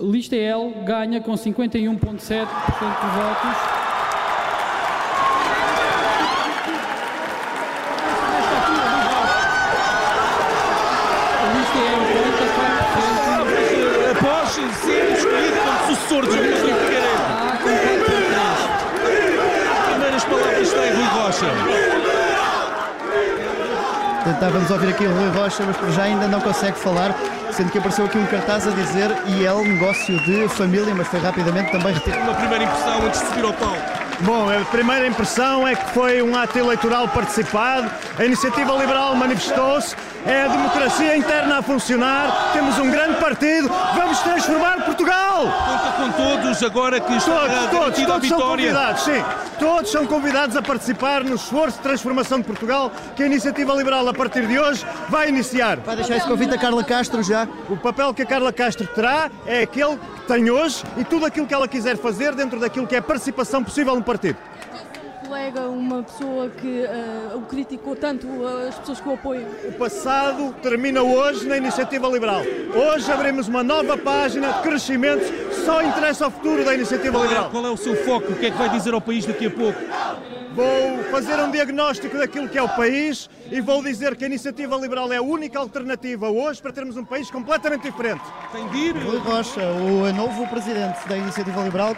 Lista L ganha com 51,7% dos votos. Lista L 44%. Após ser escolhido como sucessor de João Rodrigo Figueiredo. A com 4,3%. Primeiras palavras tem Rui Rocha. Tentávamos ouvir aqui o Rui Rocha, mas por já ainda não consegue falar, sendo que apareceu aqui um cartaz a dizer IEL negócio de família, mas foi rapidamente também retirado. Uma primeira impressão antes de subir ao palco. Bom, a primeira impressão é que foi um ato eleitoral participado, a iniciativa liberal manifestou-se, é a democracia interna a funcionar, temos um grande partido, vamos transformar Portugal! Conta com todos agora que está Todos, todos, todos são vitória. convidados, sim. Todos são convidados a participar no esforço de transformação de Portugal que a iniciativa liberal, a partir de hoje, vai iniciar. Vai deixar esse convite a Carla Castro já. O papel que a Carla Castro terá é aquele que tem hoje e tudo aquilo que ela quiser fazer dentro daquilo que é participação possível no partido. colega, uma pessoa que eh, o criticou tanto, eh, as pessoas que o apoiam. O passado termina hoje na iniciativa liberal. Hoje abrimos uma nova página de crescimento, só interessa ao futuro da iniciativa Qual é, liberal. qual é o seu foco? O que é que vai dizer ao país daqui a pouco? Vou fazer um diagnóstico daquilo que é o país e vou dizer que a iniciativa liberal é a única alternativa hoje para termos um país completamente diferente. Tem de ir. Rui Rocha, o novo presidente da Iniciativa Liberal.